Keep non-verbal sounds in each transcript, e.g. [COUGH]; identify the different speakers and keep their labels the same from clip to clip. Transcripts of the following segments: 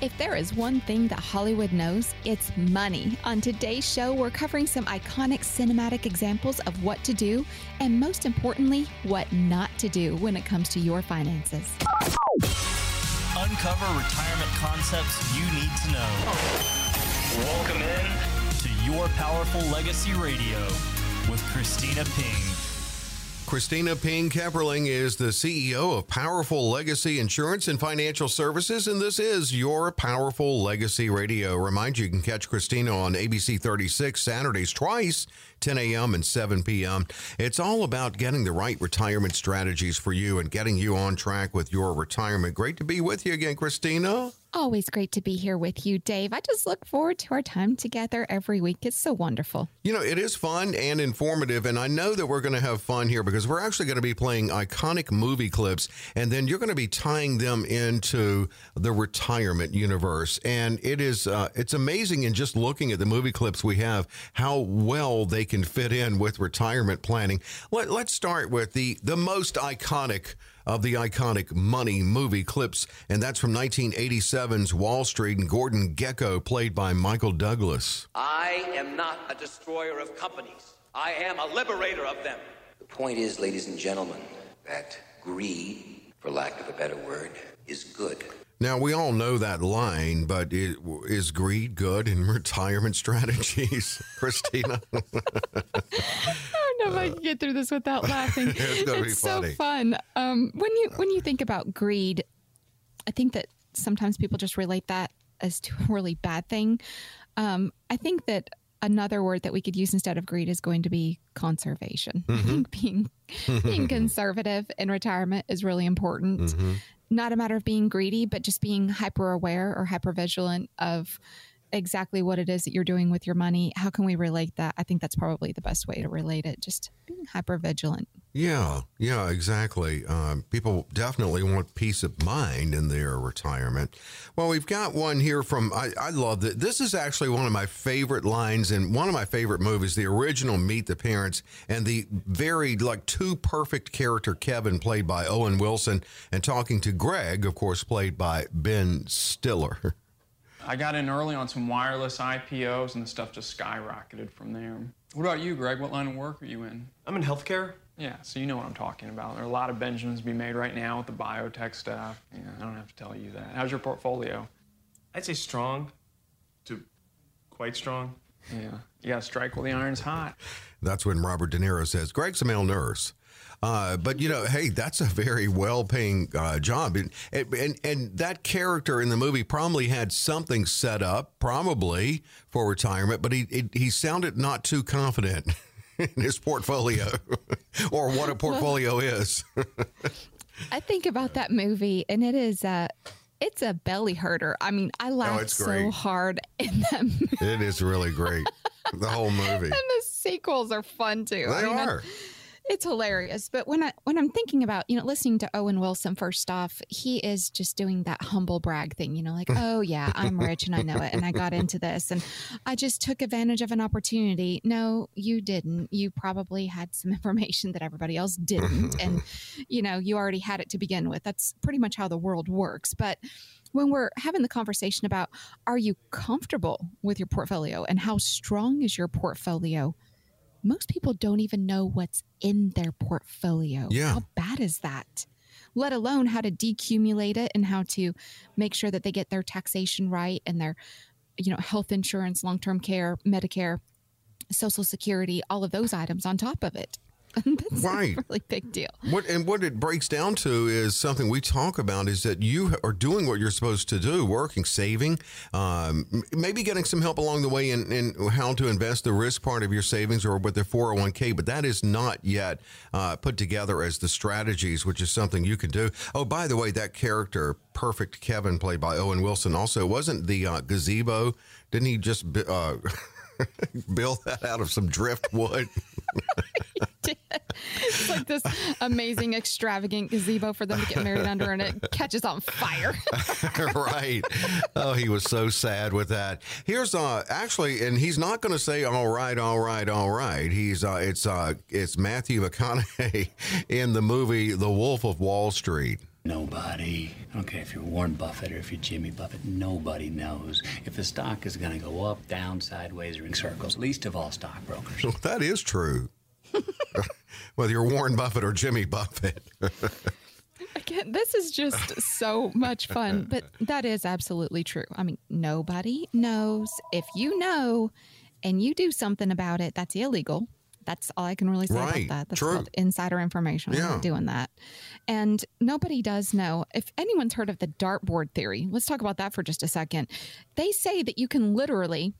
Speaker 1: If there is one thing that Hollywood knows, it's money. On today's show, we're covering some iconic cinematic examples of what to do, and most importantly, what not to do when it comes to your finances.
Speaker 2: Uncover retirement concepts you need to know. Welcome in to Your Powerful Legacy Radio with Kristina Ping.
Speaker 3: Kristina Ping Kepperling is the CEO of Powerful Legacy Insurance and Financial Services, and this is your Powerful Legacy Radio. Remind you, you can catch Kristina on ABC 36 Saturdays twice, 10 a.m. and 7 p.m. It's all about getting the right retirement strategies for you and getting you on track with your retirement. Great to be with you again, Kristina.
Speaker 1: Always great to be here with you, Dave. I just look forward to our time together every week. It's so wonderful.
Speaker 3: You know, it is fun and informative, and I know that we're going to have fun here because we're actually going to be playing iconic movie clips, and then you're going to be tying them into the retirement universe. And it is uh, it's amazing in just looking at the movie clips we have how well they can fit in with retirement planning. Let, let's start with the the most iconic of the iconic Money movie clips, and that's from 1987's Wall Street and Gordon Gekko, played by Michael Douglas.
Speaker 4: I am not a destroyer of companies. I am a liberator of them.
Speaker 5: The point is, ladies and gentlemen, that greed, for lack of a better word, is good.
Speaker 3: Now, we all know that line, but it, is greed good in [LAUGHS] retirement strategies, [LAUGHS] Kristina? [LAUGHS]
Speaker 1: I don't know if I can get through this without laughing.
Speaker 3: it's be
Speaker 1: so
Speaker 3: funny.
Speaker 1: fun. Um, when you when you think about greed, I think that sometimes people just relate that as to a really bad thing. Um, I think that another word that we could use instead of greed is going to be conservation. I think being being conservative in retirement is really important. Not a matter of being greedy, but just being hyper aware or hyper vigilant of exactly what it is that you're doing with your money. How can we relate that? I think that's probably the best way to relate it. Just being hyper vigilant.
Speaker 3: Yeah, yeah, exactly. Um, people definitely want peace of mind in their retirement. Well, we've got one here from, I, I love that. This is actually one of my favorite lines in one of my favorite movies, the original Meet the Parents, and the very, like, two perfect character Kevin, played by Owen Wilson, and talking to Greg, of course, played by Ben Stiller. [LAUGHS]
Speaker 6: I got in early on some wireless IPOs and the stuff just skyrocketed from there. What about you, Greg? What line of work are you in?
Speaker 7: I'm in healthcare.
Speaker 6: Yeah, so you know what I'm talking about. There are a lot of Benjamins to be made right now with the biotech stuff. Yeah, I don't have to tell you that. How's your portfolio?
Speaker 7: I'd say strong to quite strong.
Speaker 6: Yeah, you gotta strike while the iron's hot.
Speaker 3: That's when Robert De Niro says, Greg's a male nurse. Uh, but you know, hey, that's a very well-paying uh, job, and, and and that character in the movie probably had something set up, probably for retirement, but he he, he sounded not too confident [LAUGHS] in his portfolio [LAUGHS] or what a portfolio is.
Speaker 1: I think about that movie, and it is a it's a belly hurter. I mean, I laughed
Speaker 3: Oh,
Speaker 1: so hard in that movie. [LAUGHS]
Speaker 3: it is really great, the whole movie.
Speaker 1: and the sequels are fun too.
Speaker 3: They
Speaker 1: I mean,
Speaker 3: are.
Speaker 1: It's hilarious. But when I when I'm thinking about, you know, listening to Owen Wilson first off, he is just doing that humble brag thing, you know, like, [LAUGHS] oh yeah, I'm rich and I know it and I got into this and I just took advantage of an opportunity. No, you didn't. You probably had some [LAUGHS] information that everybody else didn't. [LAUGHS] and, you know, you already had it to begin with. That's pretty much how the world works. But when we're having the conversation about are you comfortable with your portfolio and how strong is your portfolio? Most people don't even know what's in their portfolio.
Speaker 3: Yeah.
Speaker 1: How bad is that? Let alone how to decumulate it and how to make sure that they get their taxation right and their, you know, health insurance, long term care, Medicare, Social Security, all of those items on top of it. [LAUGHS] That's
Speaker 3: Right.
Speaker 1: a really big deal.
Speaker 3: What and what it breaks down to is something we talk about is that you are doing what you're supposed to do, working, saving, um, maybe getting some help along the way in, in how to invest the risk part of your savings or with the 401k, but that is not yet uh, put together as the strategies, which is something you can do. Oh, by the way, that character, Perfect Kevin, played by Owen Wilson, also wasn't the uh, gazebo. Didn't he just uh, [LAUGHS] build that out of some driftwood? [LAUGHS]
Speaker 1: It's like this amazing, extravagant gazebo for them to get married under, and it catches on fire. [LAUGHS]
Speaker 3: right. Oh, he was so sad with that. Here's uh actually, and he's not going to say all right, all right, all right. He's uh it's uh it's Matthew McConaughey [LAUGHS] in the movie The Wolf of Wall Street.
Speaker 8: Nobody. I don't care if you're Warren Buffett or if you're Jimmy Buffett. Nobody knows if the stock is going to go up, down, sideways, or in circles. Least of all stockbrokers.
Speaker 3: Well, that is true. Whether you're Warren Buffett or Jimmy Buffett. [LAUGHS]
Speaker 1: Again, this is just so much fun, but that is absolutely true. I mean, nobody knows. If you know and you do something about it, that's illegal. That's all I can really say
Speaker 3: Right.
Speaker 1: about that. That's
Speaker 3: True.
Speaker 1: called insider information. I'm
Speaker 3: Yeah.
Speaker 1: not doing that. And nobody does know. If anyone's heard of the dartboard theory, let's talk about that for just a second. They say that you can literally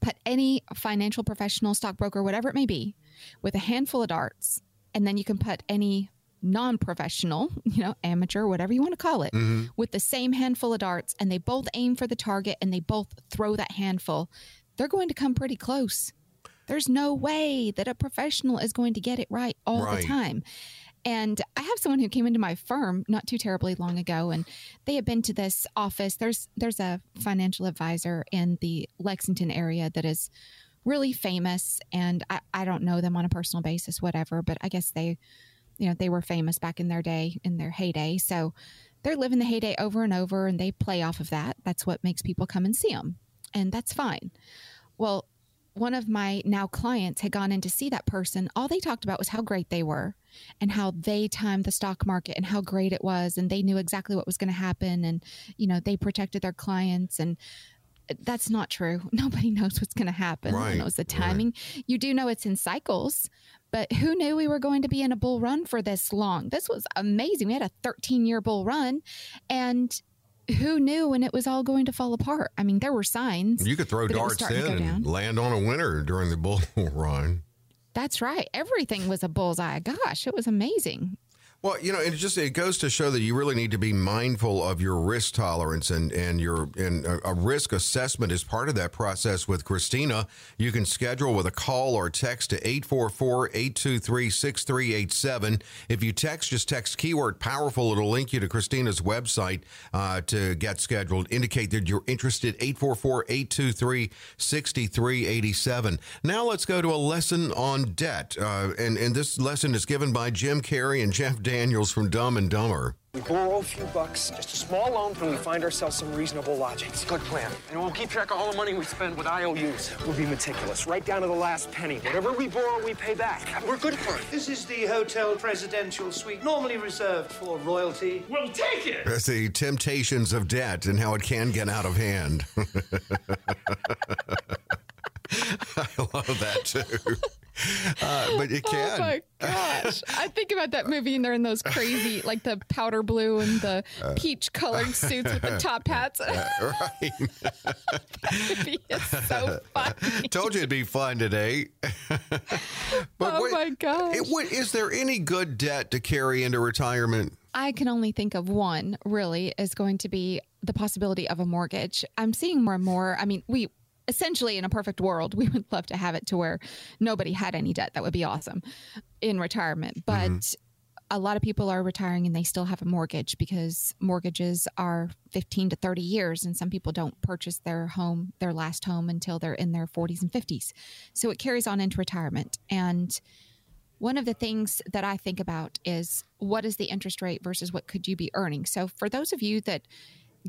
Speaker 1: put any financial professional, stockbroker, whatever it may be, with a handful of darts, and then you can put any non-professional, [LAUGHS] you know, amateur, whatever you want to call it, mm-hmm. with the same handful of darts, and they both aim for the target and they both throw that handful. They're going to come pretty close. There's no way that a professional is going to get it right all
Speaker 3: Right.
Speaker 1: the time. And I have someone who came into my firm not too terribly long ago, and they had been to this office. There's there's a financial advisor in the Lexington area that is really famous, and I, I don't know them on a personal basis, whatever. But I guess they, you know, they were famous back in their day, in their heyday. So they're living the heyday over and over, and they play off of that. That's what makes people come and see them, and that's fine. Well, one of my now clients had gone in to see that person. All they talked about was how great they were and how they timed the stock market and how great it was. And they knew exactly what was going to happen. And, you know, they protected their clients. And that's not true. [LAUGHS] Nobody knows what's going to happen.
Speaker 3: Right,
Speaker 1: knows the timing? You do know it's in cycles, but who knew we were going to be in a bull run for this long? This was amazing. We had a 13 year bull run. And who knew when it was all going to fall apart? I mean, there were signs.
Speaker 3: You could throw
Speaker 1: but it was
Speaker 3: darts in and land on a winner during the bull [LAUGHS] run.
Speaker 1: That's right. Everything was a bullseye. Gosh, it was amazing.
Speaker 3: Well, you know, it just it goes to show that you really need to be mindful of your risk tolerance and and your and a, risk assessment is part of that process with Kristina. You can schedule with a call or text to 844-823-6387. If you text just text keyword powerful it'll link you to Kristina's website uh, to get scheduled. Indicate that you're interested 844-823-6387. Now let's go to a lesson on debt. Uh, and and this lesson is given by Jim Carrey and Jeff Daniels from Dumb and Dumber.
Speaker 9: We borrow a few bucks, just a small loan, and we find ourselves some reasonable lodgings. Good plan. And we'll keep track of all the money we spend with IOUs. We'll be meticulous, right down to the last penny. Whatever we borrow, we pay back. We're good for it.
Speaker 10: This is the Hotel Presidential Suite, normally reserved for royalty.
Speaker 7: We'll take it.
Speaker 3: That's the temptations of debt and how it can get out of hand. [LAUGHS] I love that too. [LAUGHS] [LAUGHS] Uh, but it can.
Speaker 1: Oh my [LAUGHS] gosh. I think about that movie and they're in those crazy, like the powder blue and the peach colored suits with the [LAUGHS] top hats.
Speaker 3: right.
Speaker 1: movie is so funny.
Speaker 3: Told you it'd be fun today. but
Speaker 1: Oh my gosh.
Speaker 3: It, what, is there any good debt to carry into retirement?
Speaker 1: I can only think of one really is going to be the possibility of a mortgage. I'm seeing more and more. I mean, we essentially in a perfect world, [LAUGHS] we would love to have it to where nobody had any debt. That would be awesome in retirement. Mm-hmm. But a lot of people are retiring and they still have a mortgage because mortgages are 15 to 30 years and some people don't purchase their home, their last home until they're in their 40s and 50s. So it carries on into retirement and one of the things that I think about is what is the interest rate versus what could you be earning? So for those of you that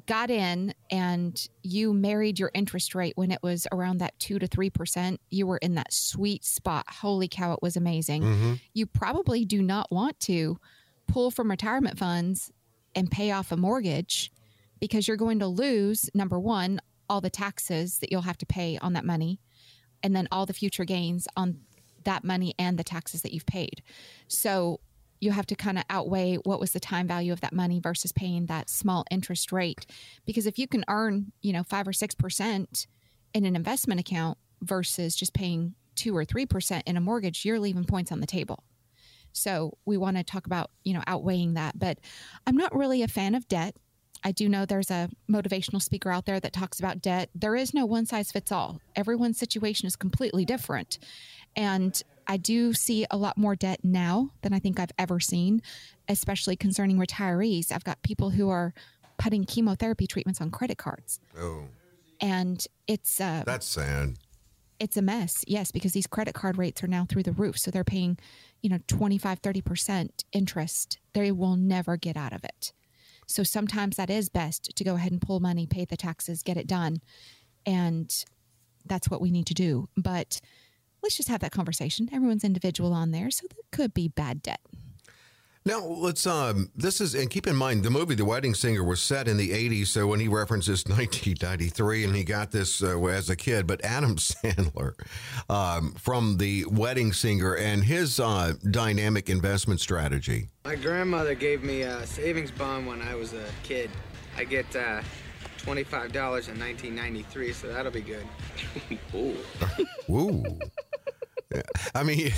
Speaker 1: got in and you married your interest rate when it was around that 2 to 3%, you were in that sweet spot. Holy cow, it was amazing. Mm-hmm. You probably do not want to pull from retirement funds and pay off a mortgage because you're going to lose number 1 all the taxes that you'll have to pay on that money and then all the future gains on that money and the taxes that you've paid. So you have to kind of outweigh what was the time value of that money versus paying that small interest rate. Because if you can earn, you know, five or six percent in an investment account versus just paying two or three percent in a mortgage, you're leaving points on the table. So we want to talk about, you know, outweighing that. But I'm not really a fan of debt. I do know there's a motivational speaker out there that talks about debt. There is no one size fits all. Everyone's situation is completely different. And I do see a lot more debt now than I think I've ever seen, especially concerning retirees. I've got people who are putting chemotherapy treatments on credit cards.
Speaker 3: Oh,
Speaker 1: And it's uh,
Speaker 3: that's sad.
Speaker 1: it's a mess yes because these credit card rates are now through the roof so they're paying you know 25 30% interest they will never get out of it So sometimes that is best to go ahead and pull money, pay the taxes, get it done. And that's what we need to do. But let's just have that conversation. Everyone's individual on there. So there could be bad debt.
Speaker 3: Now let's um this is and keep in mind the movie The Wedding Singer was set in the 80s so when he references [LAUGHS] 1993 and he got this uh, as a kid but Adam [LAUGHS] Sandler um, from The Wedding Singer and his uh, dynamic investment strategy.
Speaker 11: My grandmother gave me a savings bond when I was a kid. I get uh, $25 in 1993 so that'll be good. [LAUGHS]
Speaker 3: Ooh. Ooh. [LAUGHS] I mean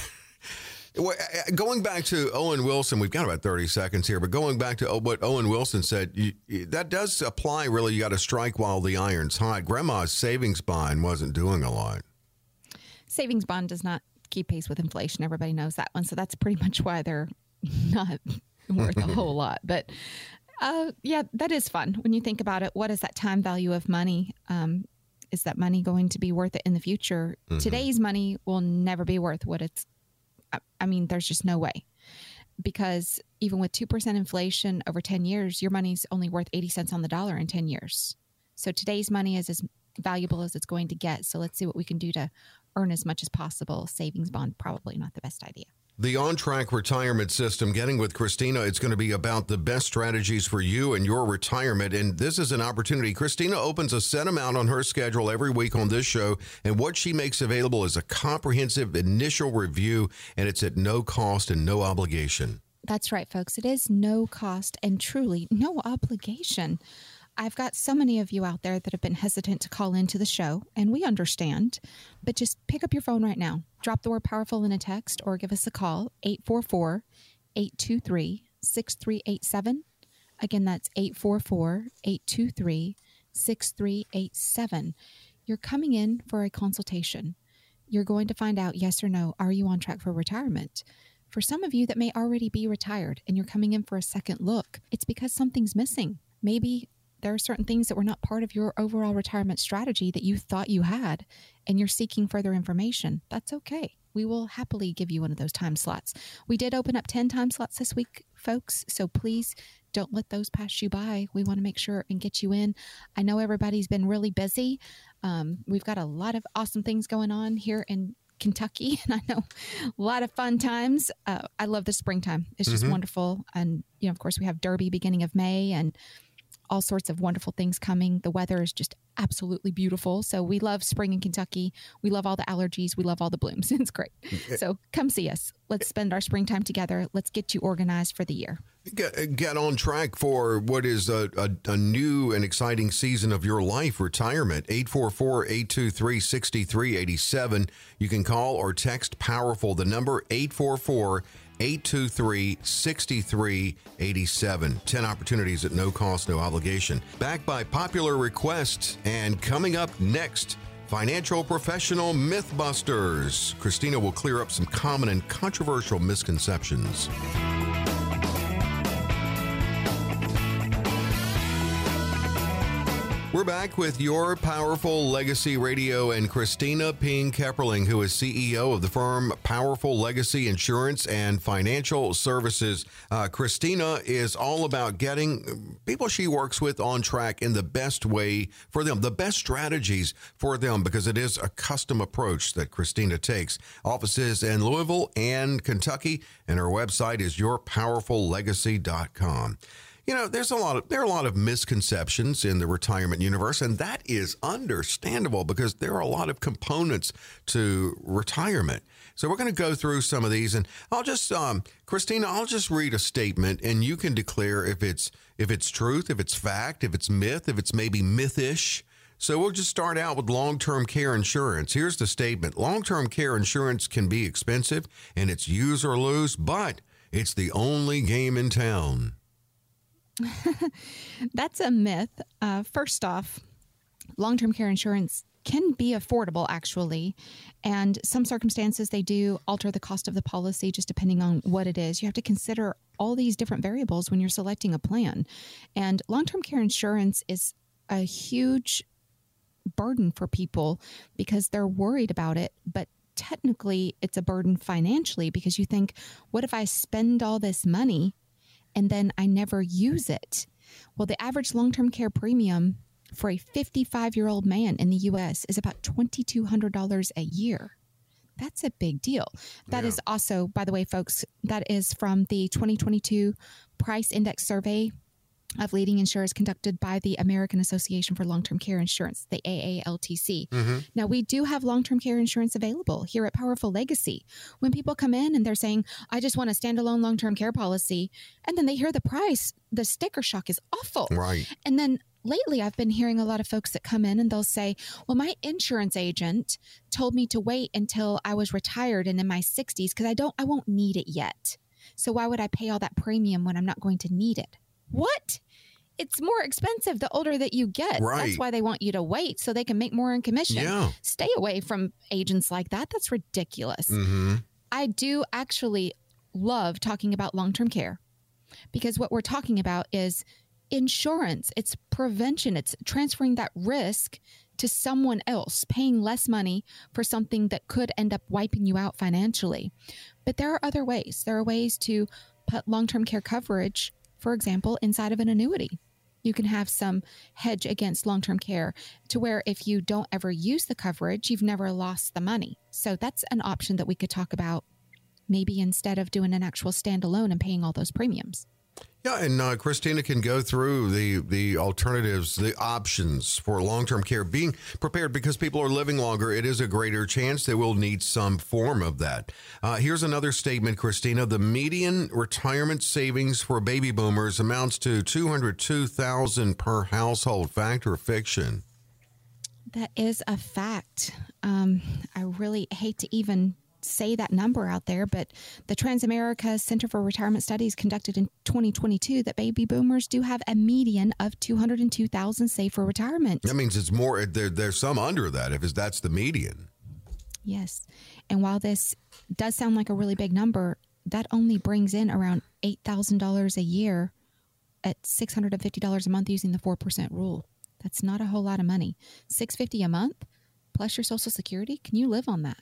Speaker 3: going back to Owen Wilson, we've got about 30 seconds here, but going back to what Owen Wilson said, you, that does apply really. You got to strike while the iron's hot. Grandma's savings bond wasn't doing a lot.
Speaker 1: Savings bond does not keep pace with inflation. Everybody knows that one. So that's pretty much why they're [LAUGHS] not worth a whole lot. But uh, yeah, that is fun when you think about it. What is that time value of money? Um, is that money going to be worth it in the future? Mm-hmm. Today's money will never be worth what it's I mean, there's just no way. Because even with 2% inflation over 10 years, your money's only worth 80 cents on the dollar in 10 years. So today's money is as valuable as it's going to get. So let's see what we can do to earn as much as possible. Savings bond, probably not the best idea.
Speaker 3: The on track retirement system, getting with Kristina, it's going to be about the best strategies for you and your retirement. And this is an opportunity. Kristina opens a set amount on her schedule every week on this show. And what she makes available is a comprehensive initial review, and it's at no cost and no obligation.
Speaker 1: That's right, folks. It is no cost and truly no obligation. I've got so many of you out there that have been hesitant to call into the show, and we understand. But just pick up your phone right now, drop the word powerful in a text, or give us a call 844 823 6387. Again, that's 844 823 6387. You're coming in for a consultation. You're going to find out yes or no, are you on track for retirement? For some of you that may already be retired and you're coming in for a second look, it's because something's missing. Maybe there are certain things that were not part of your overall retirement strategy that you thought you had, and you're seeking further information. That's okay. We will happily give you one of those time slots. We did open up 10 time slots this week, folks, so please don't let those pass you by. We want to make sure and get you in. I know everybody's been really busy. Um, we've got a lot of awesome things going on here in Kentucky, [LAUGHS] and I know a lot of fun times. Uh, I love the springtime; it's just mm-hmm. wonderful. And you know, of course, we have Derby beginning of May, and all sorts of wonderful things coming. The weather is just absolutely beautiful. So we love spring in Kentucky. We love all the allergies. We love all the blooms. [LAUGHS] It's great. So come see us. Let's spend our springtime together. Let's get you organized for the year.
Speaker 3: Get, get on track for what is a, a, a, new and exciting season of your life retirement. 844 823 6387. You can call or text Powerful, the number 844 823 6387. 10 opportunities at no cost, no obligation. Backed by popular request. And coming up next, Financial Professional Mythbusters. Kristina will clear up some common and controversial misconceptions. We're back with your powerful legacy radio and Kristina Ping Kepperling, who is CEO of the firm Powerful Legacy Insurance and Financial Services. Uh, Kristina is all about getting people she works with on track in the best way for them, the best strategies for them, because it is a custom approach that Kristina takes. Offices in Louisville and Kentucky, and her website is yourpowerfullegacy.com. You know, there's a lot of there are a lot of misconceptions in the retirement universe, and that is understandable because there are a lot of components to retirement. So we're going to go through some of these, and I'll just, um, Kristina, I'll just read a statement, and you can declare if it's if it's truth, if it's fact, if it's myth, if it's maybe mythish. So we'll just start out with long term care insurance. Here's the statement Long term care insurance can be expensive and it's use or lose, but it's the only game in town. [LAUGHS]
Speaker 1: That's a myth. Uh, first off, long term care insurance can be affordable actually and some circumstances they do alter the cost of the policy just depending on what it is you have to consider all these different variables when you're selecting a plan and long-term care insurance is a huge burden for people because they're worried about it but technically it's a burden financially because you think what if i spend all this money and then I never use it. Well, the average long term care premium for a 55 year old man in the US is about $2,200 a year. That's a big deal. That
Speaker 12: Yeah.
Speaker 1: is also, by the way, folks, that is from the 2022 Price Index Survey of leading insurers conducted by the American Association for Long Term Care Insurance, the AALTC.
Speaker 12: Mhm.
Speaker 1: Now, we do have long term care insurance available here at Powerful Legacy. When people come in and they're saying, I just want a standalone long term care policy, and then they hear the price, the sticker shock is awful.
Speaker 3: Right.
Speaker 1: And then lately, I've been hearing a lot of folks that come in and they'll say, Well, my insurance agent told me to wait until I was retired and in my 60s because I don't, I won't need it yet. So why would I pay all that premium when I'm not going to need it? What? It's more expensive the older that you get.
Speaker 12: Right.
Speaker 1: That's why they want you to wait so they can make more in commission.
Speaker 12: Yeah.
Speaker 1: Stay away from agents like that. That's ridiculous.
Speaker 3: Mm-hmm.
Speaker 1: I do actually love talking about long term care because what we're talking about is insurance, it's prevention, it's transferring that risk to someone else, paying less money for something that could end up wiping you out financially. But there are other ways. There are ways to put long term care coverage, for example, inside of an annuity. You can have some hedge against long term care to where if you don't ever use the coverage, you've never lost the money. So that's an option that we could talk about maybe instead of doing an actual standalone and paying all those premiums.
Speaker 3: Yeah, and uh, Kristina can go through the the alternatives, the options for long term care. Being prepared because people are living longer, it is a greater chance they will need some form of that. Uh, here's another statement, Kristina: the median retirement savings for baby boomers amounts to two hundred two thousand per household. Fact or fiction?
Speaker 1: That is a fact. Um, I really hate to even say that number out there, but the Transamerica Center for Retirement Studies conducted in 2022 that baby boomers do have a median of 202,000 saved for retirement.
Speaker 3: That means it's more. There, there's some under that if it's, that's the median.
Speaker 1: Yes. And while this does sound like a really big number, that only brings in around $8,000 a year at $650 a month using the 4% rule. That's not a whole lot of money. 650 a month plus your social security, can you live on that?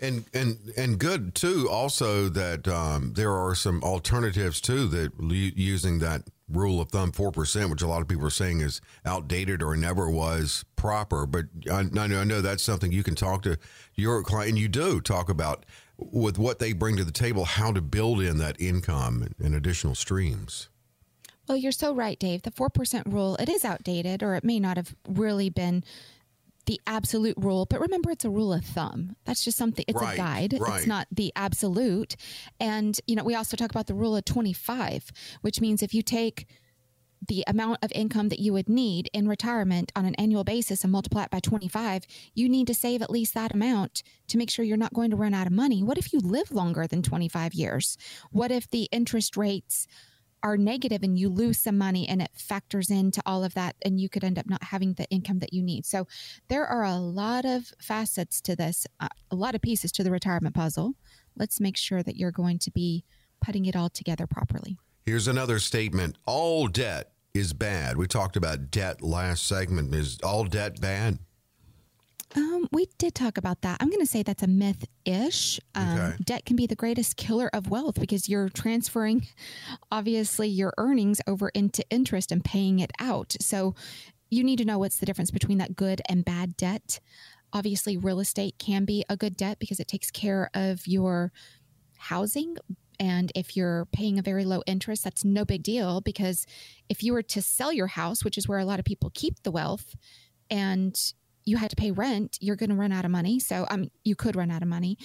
Speaker 3: And and and good too. Also, that um, there are some alternatives too that using that rule of thumb four percent, which a lot of people are saying is outdated or never was proper. But I, I know I know that's something you can talk to your client, and you do talk about with what they bring to the table, how to build in that income and additional streams.
Speaker 1: Well, you're so right, Dave. The 4% rule, it is outdated or it may not have really been the absolute rule, but remember it's a rule of thumb. That's just something it's
Speaker 12: Right,
Speaker 1: a guide.
Speaker 12: right.
Speaker 1: It's not the absolute. And you know, we also talk about the rule of 25, which means if you take the amount of income that you would need in retirement on an annual basis and multiply it by 25, you need to save at least that amount to make sure you're not going to run out of money. What if you live longer than 25 years? What if the interest rates are negative and you lose some money and it factors into all of that and you could end up not having the income that you need. So there are a lot of facets to this, uh, a lot of pieces to the retirement puzzle. Let's make sure that you're going to be putting it all together properly.
Speaker 3: Here's another statement: all debt is bad. We talked about debt last segment. Is all debt bad?
Speaker 1: Um, we did talk about that. I'm going to say that's a myth ish. Um,
Speaker 3: Okay.
Speaker 1: Debt can be the greatest killer of wealth because you're transferring, obviously, your earnings over into interest and paying it out. So you need to know what's the difference between that good and bad debt. Obviously, real estate can be a good debt because it takes care of your housing. And if you're paying a very low interest, that's no big deal because if you were to sell your house, which is where a lot of people keep the wealth, and you had to pay rent, you're going to run out of money. So um, you could run out of money.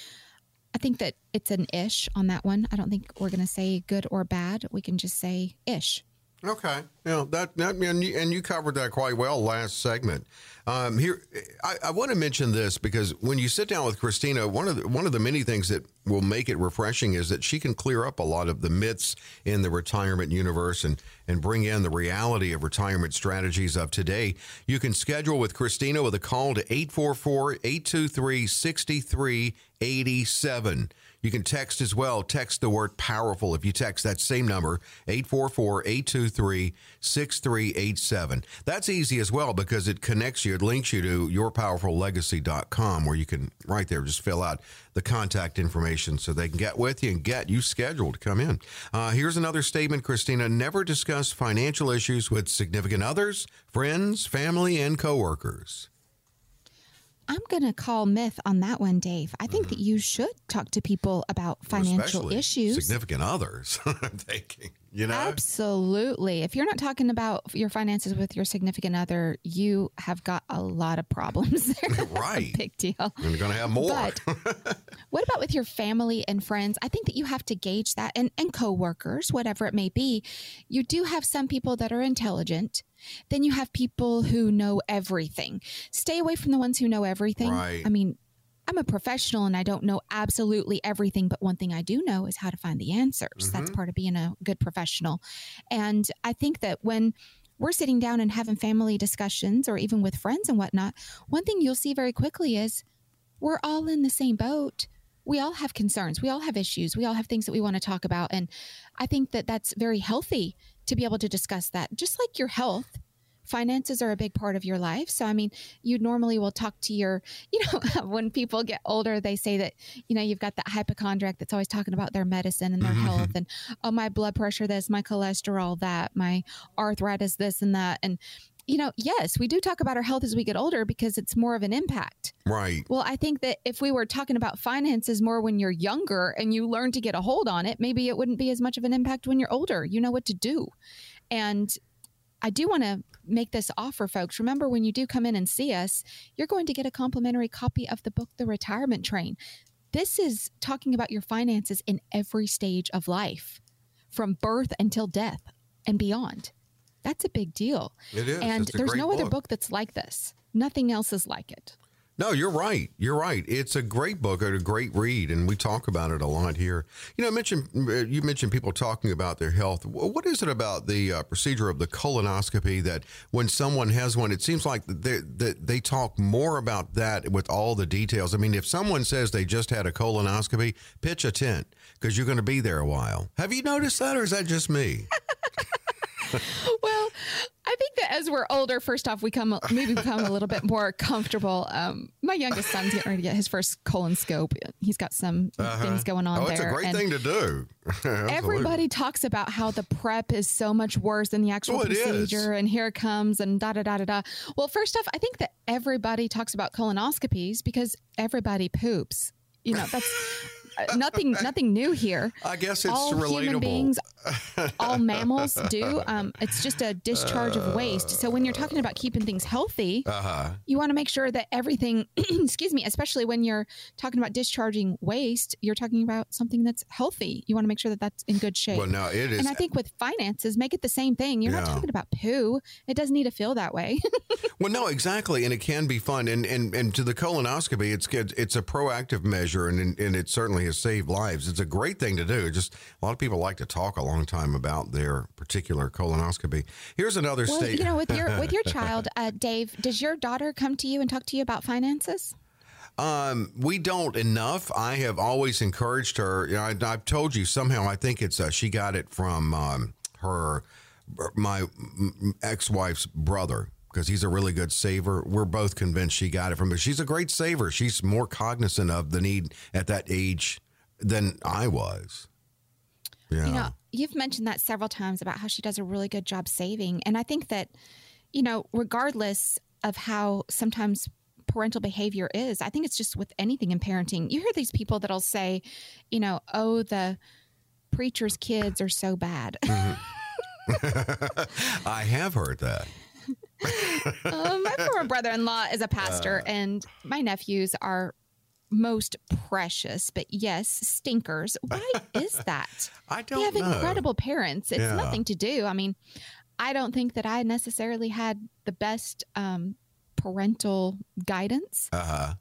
Speaker 1: I think that it's an ish on that one. I don't think we're going to say good or bad. We can just say ish.
Speaker 3: Okay. Yeah, that, that and, you, and you covered that quite well last segment. Um, here, I, I want to mention this because when you sit down with Kristina, one of the, one of the many things that will make it refreshing is that she can clear up a lot of the myths in the retirement universe and and bring in the reality of retirement strategies of today. You can schedule with Kristina with a call to 844-823-6387. You can text as well. Text the word powerful. If you text that same number, 844 823 6387. That's easy as well because it connects you, it links you to yourpowerfullegacy.com where you can, right there, just fill out the contact information so they can get with you and get you scheduled to come in. Uh, here's another statement, Kristina never discuss financial issues with significant others, friends, family, and coworkers.
Speaker 1: I'm going to call myth on that one, Dave. I think that mm-hmm. you should talk to people about financial
Speaker 3: Especially
Speaker 1: issues.
Speaker 3: Significant others, [LAUGHS] I'm thinking. You know?
Speaker 1: Absolutely. If you're not talking about your finances with your significant other, you have got a lot of problems [LAUGHS] there.
Speaker 3: right.
Speaker 1: Big deal.
Speaker 3: And you're going to have more.
Speaker 1: But [LAUGHS] what about with your family and friends? I think that you have to gauge that and, and coworkers, whatever it may be. You do have some people that are intelligent. Then you have people who know everything. Stay away from the ones who know everything.
Speaker 3: Right.
Speaker 1: I mean, I'm a professional and I don't know absolutely everything, but one thing I do know is how to find the answers. That's
Speaker 3: Mhm.
Speaker 1: part of being a good professional. And I think that when we're sitting down and having family discussions or even with friends and whatnot, one thing you'll see very quickly is we're all in the same boat. We all have concerns. We all have issues. We all have things that we want to talk about. And I think that that's very healthy to be able to discuss that. Just like your health, finances are a big part of your life. So, I mean, you normally will talk to your, you know, [LAUGHS] when people get older, they say that, you know, you've got that hypochondriac that's always talking about their medicine and their mm-hmm. health and, oh, my blood pressure, this, my cholesterol, that, my arthritis, this and that. And, you know, yes, we do talk about our health as we get older because it's more of an impact.
Speaker 3: Right.
Speaker 1: Well, I think that if we were talking about finances more when you're younger and you learn to get a hold on it, maybe it wouldn't be as much of an impact when you're older. You know what to do. And I do want to make this offer, folks. Remember, when you do come in and see us, you're going to get a complimentary copy of the book, The Retirement Train. This is talking about your finances in every stage of life, from birth until death and beyond. That's a big deal.
Speaker 3: It is.
Speaker 1: And
Speaker 3: It's
Speaker 1: there's no other
Speaker 3: book.
Speaker 1: book that's like this. Nothing else is like it.
Speaker 3: No, you're right. You're right. It's a great book a great read, and we talk about it a lot here. You know, I mentioned you mentioned people talking about their health. What is it about the uh, procedure of the colonoscopy that when someone has one, it seems like they, that they talk more about that with all the details. I mean, if someone says they just had a colonoscopy, pitch a tent because you're going to be there a while. Have you noticed that, or is that just me? [LAUGHS]
Speaker 1: well, I think that as we're older, first off, we come maybe become a little bit more comfortable. Um, my youngest son's getting ready to get his first colonoscope. He's got some
Speaker 3: Uh-huh.
Speaker 1: things going on
Speaker 3: Oh,
Speaker 1: there.
Speaker 3: it's a great
Speaker 1: and
Speaker 3: thing to do. [LAUGHS]
Speaker 1: Everybody talks about how the prep is so much worse than the actual
Speaker 3: Oh,
Speaker 1: procedure, and here it comes, and da da da da da. Well, first off, I think that everybody talks about colonoscopies because everybody poops. You know, that's uh, nothing [LAUGHS] nothing new here.
Speaker 3: I guess it's
Speaker 1: all
Speaker 3: relatable.
Speaker 1: human beings, all mammals do. Um, it's just a discharge of waste. So when you're talking about keeping things healthy,
Speaker 3: Uh huh.
Speaker 1: you want to make sure that everything, [CLEARS THROAT] excuse me, especially when you're talking about discharging waste, you're talking about something that's healthy. You want to make sure that that's in good shape.
Speaker 3: Well, no, it is.
Speaker 1: And I think with finances, make it the same thing. You're not talking about poo. It doesn't need to feel that way. [LAUGHS]
Speaker 3: Well, no, exactly, and it can be fun, and and and to the colonoscopy, it's good. It's a proactive measure, and and it certainly has saved lives. It's a great thing to do. Just a lot of people like to talk a long time about their particular colonoscopy. Here's another
Speaker 1: well,
Speaker 3: state.
Speaker 1: you know, with your with your [LAUGHS] child, uh, Dave, does your daughter come to you and talk to you about finances?
Speaker 3: Um, we don't enough. I have always encouraged her. You know, I, I've told you somehow. I think it's uh, she got it from um, her my ex wife's brother because he's a really good saver. We're both convinced she got it from. But she's a great saver. She's more cognizant of the need at that age than I was. Yeah.
Speaker 1: You know, you've mentioned that several times about how she does a really good job saving. And I think that, you know, regardless of how sometimes parental behavior is, I think it's just with anything in parenting. You hear these people that'll say, you know, oh, the preacher's kids are so bad. [LAUGHS] [LAUGHS]
Speaker 3: I have heard that. [LAUGHS]
Speaker 1: um, my former brother-in-law is a pastor,
Speaker 3: Uh.
Speaker 1: and my nephews are most precious, but yes, stinkers. Why is [LAUGHS] that?
Speaker 3: I don't They
Speaker 1: have
Speaker 3: know.
Speaker 1: incredible parents. It's
Speaker 3: Yeah.
Speaker 1: nothing to do. I mean, I don't think that I necessarily had the best um, parental guidance,
Speaker 3: Uh huh.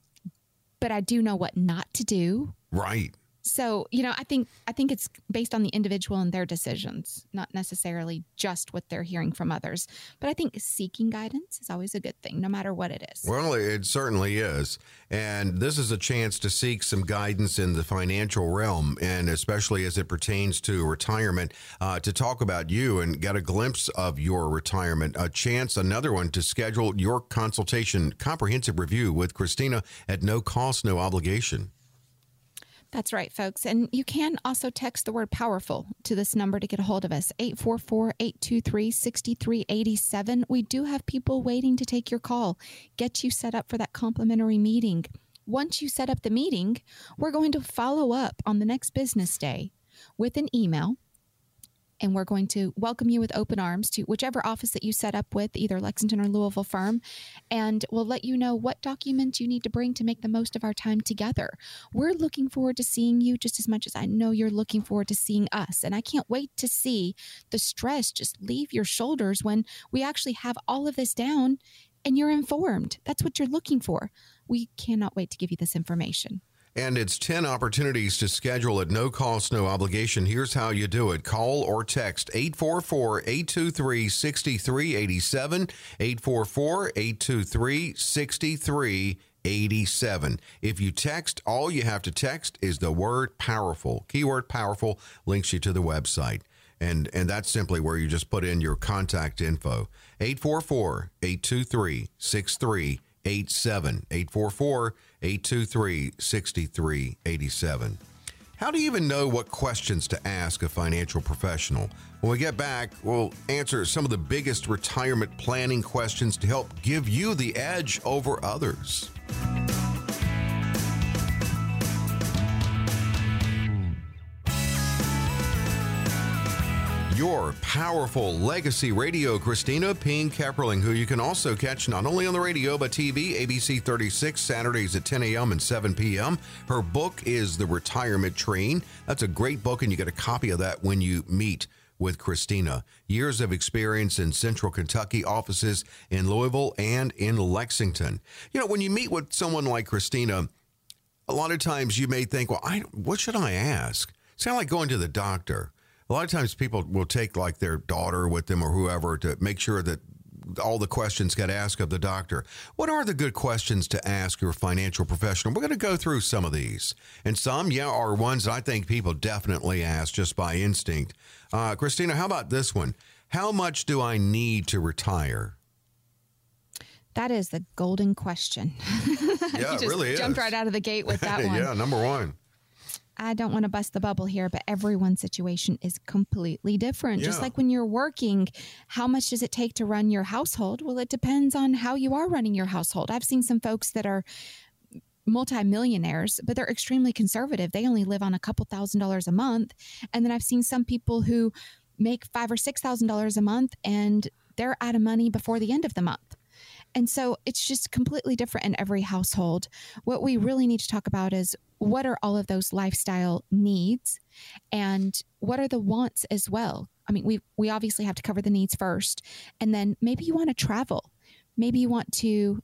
Speaker 1: but I do know what not to do.
Speaker 3: Right.
Speaker 1: So, you know, I think I think it's based on the individual and their decisions, not necessarily just what they're hearing from others. But I think seeking guidance is always a good thing, no matter what it is.
Speaker 3: Well, it certainly is. And this is a chance to seek some guidance in the financial realm, and especially as it pertains to retirement, uh, to talk about you and get a glimpse of your retirement. A chance, another one, to schedule your consultation comprehensive review with Kristina at no cost, no obligation.
Speaker 1: That's right, folks. And you can also text the word powerful to this number to get a hold of us 844 823 6387. We do have people waiting to take your call, get you set up for that complimentary meeting. Once you set up the meeting, we're going to follow up on the next business day with an email and we're going to welcome you with open arms to whichever office that you set up with, either Lexington or Louisville firm, and we'll let you know what documents you need to bring to make the most of our time together. We're looking forward to seeing you just as much as I know you're looking forward to seeing us, and I can't wait to see the stress just leave your shoulders when we actually have all of this down and you're informed. That's what you're looking for. We cannot wait to give you this information.
Speaker 3: And it's 10 opportunities to schedule at no cost, no obligation. Here's how you do it call or text 844 823 6387. 844 823 6387. If you text, all you have to text is the word powerful. Keyword powerful links you to the website. And, and that's simply where you just put in your contact info 844 823 6387. 844 823 6387. How do you even know what questions to ask a financial professional? When we get back, we'll answer some of the biggest retirement planning questions to help give you the edge over others. Your powerful legacy radio, Kristina Ping Kepperling, who you can also catch not only on the radio but TV, ABC 36, Saturdays at 10 a.m. and 7 p.m. Her book is The Retirement Train. That's a great book, and you get a copy of that when you meet with Kristina. Years of experience in Central Kentucky offices in Louisville and in Lexington. You know, when you meet with someone like Kristina, a lot of times you may think, well, I, what should I ask? Of like going to the doctor a lot of times people will take like their daughter with them or whoever to make sure that all the questions get asked of the doctor. What are the good questions to ask your financial professional? We're going to go through some of these. And some, yeah, are ones that I think people definitely ask just by instinct. Uh, Christina, how about this one? How much do I need to retire?
Speaker 1: That is the golden question. [LAUGHS]
Speaker 3: Yeah, it really
Speaker 1: jumped
Speaker 3: is.
Speaker 1: right out of the gate with that [LAUGHS] one.
Speaker 3: yeah, number one.
Speaker 1: I don't want to bust the bubble here, but everyone's situation is completely different. Just like when you're working, how much does it take to run your household? Well, it depends on how you are running your household. I've seen some folks that are multimillionaires, but they're extremely conservative. They only live on a couple thousand dollars a month. And then I've seen some people who make five or six thousand dollars a month and they're out of money before the end of the month. And so it's just completely different in every household. What we really need to talk about is what are all of those lifestyle needs and what are the wants as well? I mean, we we obviously have to cover the needs first. And then maybe you want to travel. Maybe you want to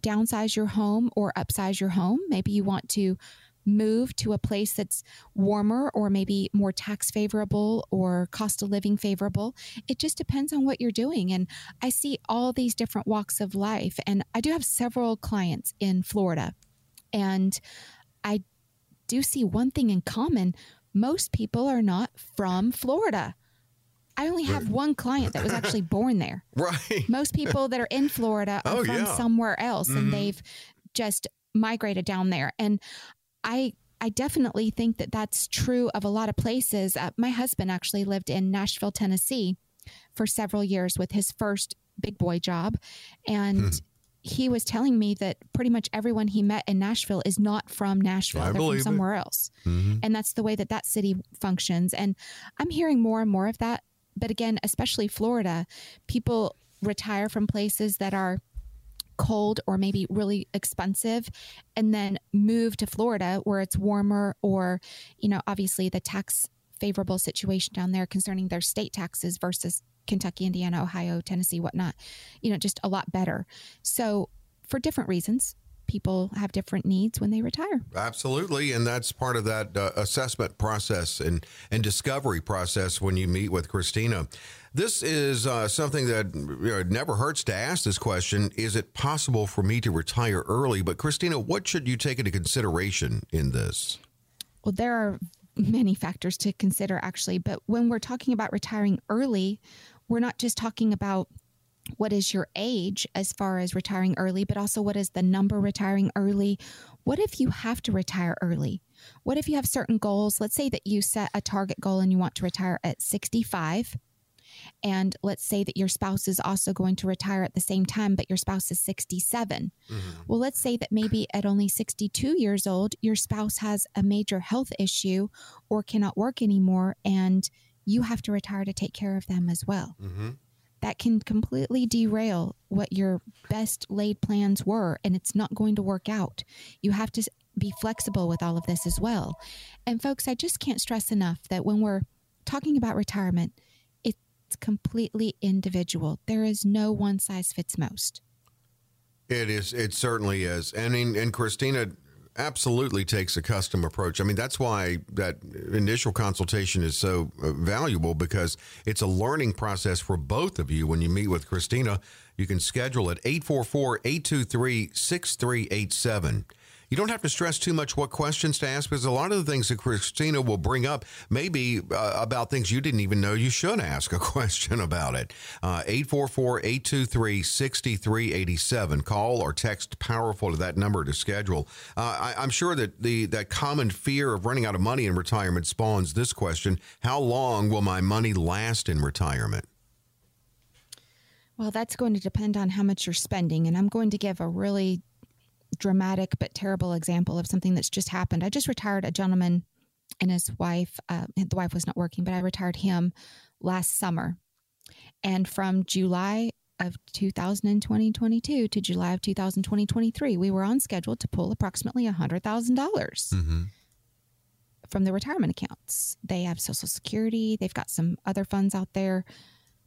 Speaker 1: downsize your home or upsize your home. Maybe you want to move to a place that's warmer or maybe more tax favorable or cost of living favorable. It just depends on what you're doing. And I see all these different walks of life. And I do have several clients in Florida. And I do see one thing in common most people are not from Florida. I only have one client that was actually [LAUGHS] born there.
Speaker 3: Right.
Speaker 1: Most people that are in Florida are
Speaker 3: Oh,
Speaker 1: from
Speaker 3: yeah.
Speaker 1: somewhere else
Speaker 3: Mhm.
Speaker 1: and they've just migrated down there. And I I definitely think that that's true of a lot of places. Uh, my husband actually lived in Nashville, Tennessee for several years with his first big boy job and
Speaker 3: Hmm.
Speaker 1: he was telling me that pretty much everyone he met in Nashville is not from Nashville.
Speaker 3: I
Speaker 1: They're from
Speaker 3: it.
Speaker 1: somewhere else.
Speaker 3: Mhm.
Speaker 1: And that's the way that that city functions. And I'm hearing more and more of that. But again, especially Florida, people retire from places that are cold or maybe really expensive and then move to Florida where it's warmer or, you know, obviously the tax favorable situation down there concerning their state taxes versus Kentucky, Indiana, Ohio, Tennessee, whatnot, you know, just a lot better. So for different reasons, people have different needs when they retire.
Speaker 3: Absolutely, and that's part of that uh, assessment process and and discovery process when you meet with Kristina. This is uh, something that you know, it never hurts to ask this question: Is it possible for me to retire early? But Kristina, what should you take into consideration in this?
Speaker 1: Well, there are many factors to consider actually, but when we're talking about retiring early, we're not just talking about what is your age as far as retiring early, but also what is the number retiring early? What if you have to retire early? What if you have certain goals? Let's say that you set a target goal and you want to retire at 65. And let's say that your spouse is also going to retire at the same time, but your spouse is 67. Mm-hmm. Well, let's say that maybe at only 62 years old, your spouse has a major health issue or cannot work anymore, and you have to retire to take care of them as well. Mm-hmm that can completely derail what your best laid plans were and it's not going to work out. You have to be flexible with all of this as well. And folks, I just can't stress enough that when we're talking about retirement, it's completely individual. There is no one size fits most.
Speaker 3: It is. It certainly is. And in, and Kristina absolutely takes a custom approach. I mean, that's why that initial consultation is so uh, valuable because it's a learning process for both of you. When you meet with Kristina, you can schedule at 844 823 6387. You don't have to stress too much what questions to ask because a lot of the things that Kristina will bring up may be uh, about things you didn't even know you should ask a [LAUGHS] question about it. Uh, 844 823 6387. Call or text powerful to that number to schedule. Uh, I, am sure that the that common fear of running out of money in retirement spawns this question How long will my money last in retirement?
Speaker 1: Well, that's going to depend on how much you're spending. And I'm going to give a really dramatic but terrible example of something that's just happened. I just retired a gentleman and his wife. Uh, the wife was not working, but I retired him last summer. And from July of 2022 to July of 2023, we were on schedule to pull approximately $100,000 mm-hmm. from the retirement accounts. They have Social Security, they've got some other funds out there.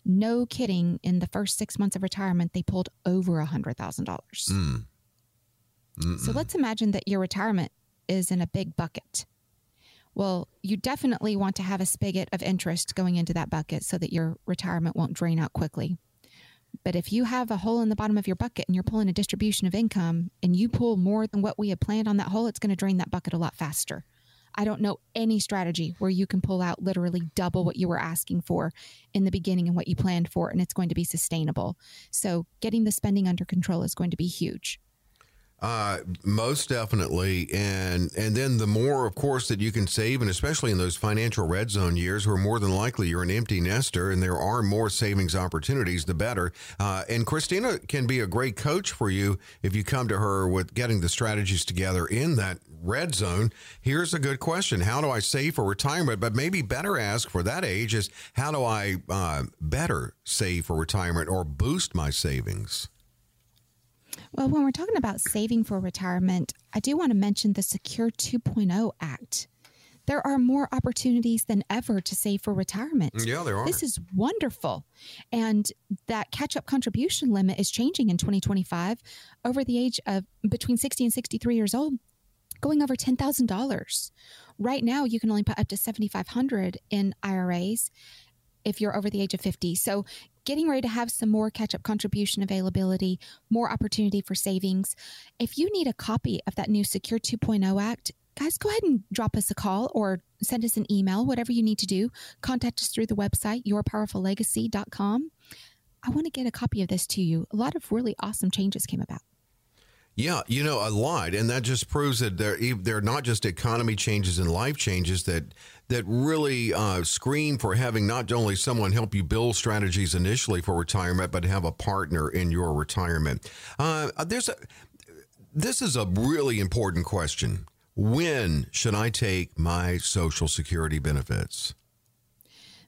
Speaker 1: No kidding, in the first six months of retirement, they pulled over $100,000. Mm. Mm-mm. So let's imagine that your retirement is in a big bucket. Well, you definitely want to have a spigot of interest going into that bucket so that your retirement won't drain out quickly. But if you have a hole in the bottom of your bucket and you're pulling a distribution of income and you pull more than what we had planned on that hole, it's going to drain that bucket a lot faster. I don't know any strategy where you can pull out literally double what you were asking for in the beginning and what you planned for, and it's going to be sustainable. So, getting the spending under control is going to be huge.
Speaker 3: Uh, most definitely, and and then the more, of course, that you can save, and especially in those financial red zone years, where more than likely you're an empty nester, and there are more savings opportunities, the better. Uh, and Kristina can be a great coach for you if you come to her with getting the strategies together in that red zone. Here's a good question: How do I save for retirement? But maybe better ask for that age is how do I uh, better save for retirement or boost my savings?
Speaker 1: Well, when we're talking about saving for retirement, I do want to mention the Secure 2.0 Act. There are more opportunities than ever to save for retirement.
Speaker 3: Yeah, there are.
Speaker 1: This is wonderful. And that catch up contribution limit is changing in 2025 over the age of between 60 and 63 years old, going over $10,000. Right now, you can only put up to 7500 in IRAs if you're over the age of 50. So getting ready to have some more catch up contribution availability, more opportunity for savings. If you need a copy of that new Secure 2.0 Act, guys, go ahead and drop us a call or send us an email, whatever you need to do. Contact us through the website, yourpowerfullegacy.com. I want to get a copy of this to you. A lot of really awesome changes came about.
Speaker 3: Yeah, you know, a lot, and that just proves that they're they're not just economy changes and life changes that that really uh, scream for having not only someone help you build strategies initially for retirement, but have a partner in your retirement. Uh, there's a this is a really important question. When should I take my Social Security benefits?